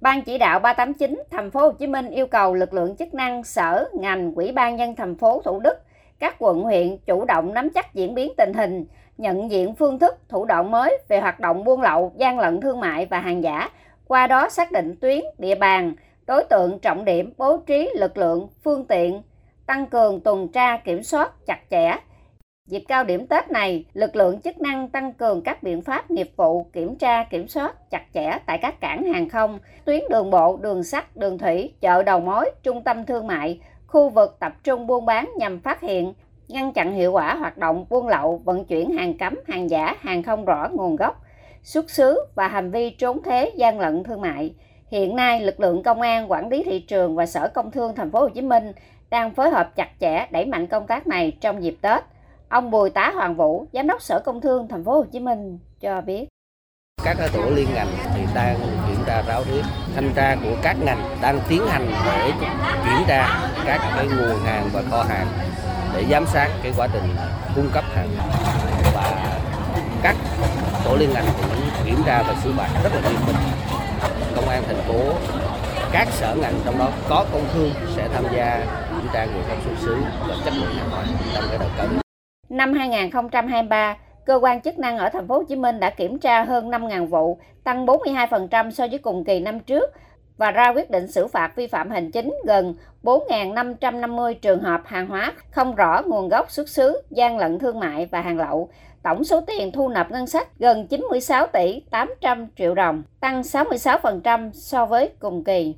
Ban chỉ đạo 389 thành phố Hồ Chí Minh yêu cầu lực lượng chức năng, sở, ngành, quỹ ban nhân thành phố Thủ Đức, các quận huyện chủ động nắm chắc diễn biến tình hình, nhận diện phương thức, thủ đoạn mới về hoạt động buôn lậu, gian lận thương mại và hàng giả, qua đó xác định tuyến, địa bàn, đối tượng trọng điểm, bố trí lực lượng, phương tiện, tăng cường tuần tra kiểm soát chặt chẽ. Dịp cao điểm Tết này, lực lượng chức năng tăng cường các biện pháp nghiệp vụ kiểm tra kiểm soát chặt chẽ tại các cảng hàng không, tuyến đường bộ, đường sắt, đường thủy, chợ đầu mối, trung tâm thương mại, khu vực tập trung buôn bán nhằm phát hiện, ngăn chặn hiệu quả hoạt động buôn lậu, vận chuyển hàng cấm, hàng giả, hàng không rõ nguồn gốc, xuất xứ và hành vi trốn thuế gian lận thương mại. Hiện nay, lực lượng công an, quản lý thị trường và Sở Công Thương thành phố Hồ Chí Minh đang phối hợp chặt chẽ đẩy mạnh công tác này trong dịp Tết. Ông Bùi Tá Hoàng Vũ, Giám đốc Sở Công Thương thành phố Hồ Chí Minh cho biết. Các tổ liên ngành thì đang kiểm tra ráo riết, thanh tra của các ngành đang tiến hành để kiểm tra các cái nguồn hàng và kho hàng để giám sát cái quá trình cung cấp hàng và các tổ liên ngành cũng kiểm tra và xử phạt rất là nghiêm minh. Công an thành phố các sở ngành trong đó có công thương sẽ tham gia kiểm tra nguồn gốc xuất xứ và chất lượng hàng hóa trong cái đợt cấm. Năm 2023, cơ quan chức năng ở thành phố Hồ Chí Minh đã kiểm tra hơn 5.000 vụ, tăng 42% so với cùng kỳ năm trước và ra quyết định xử phạt vi phạm hành chính gần 4.550 trường hợp hàng hóa không rõ nguồn gốc xuất xứ, gian lận thương mại và hàng lậu. Tổng số tiền thu nộp ngân sách gần 96 tỷ 800 triệu đồng, tăng 66% so với cùng kỳ.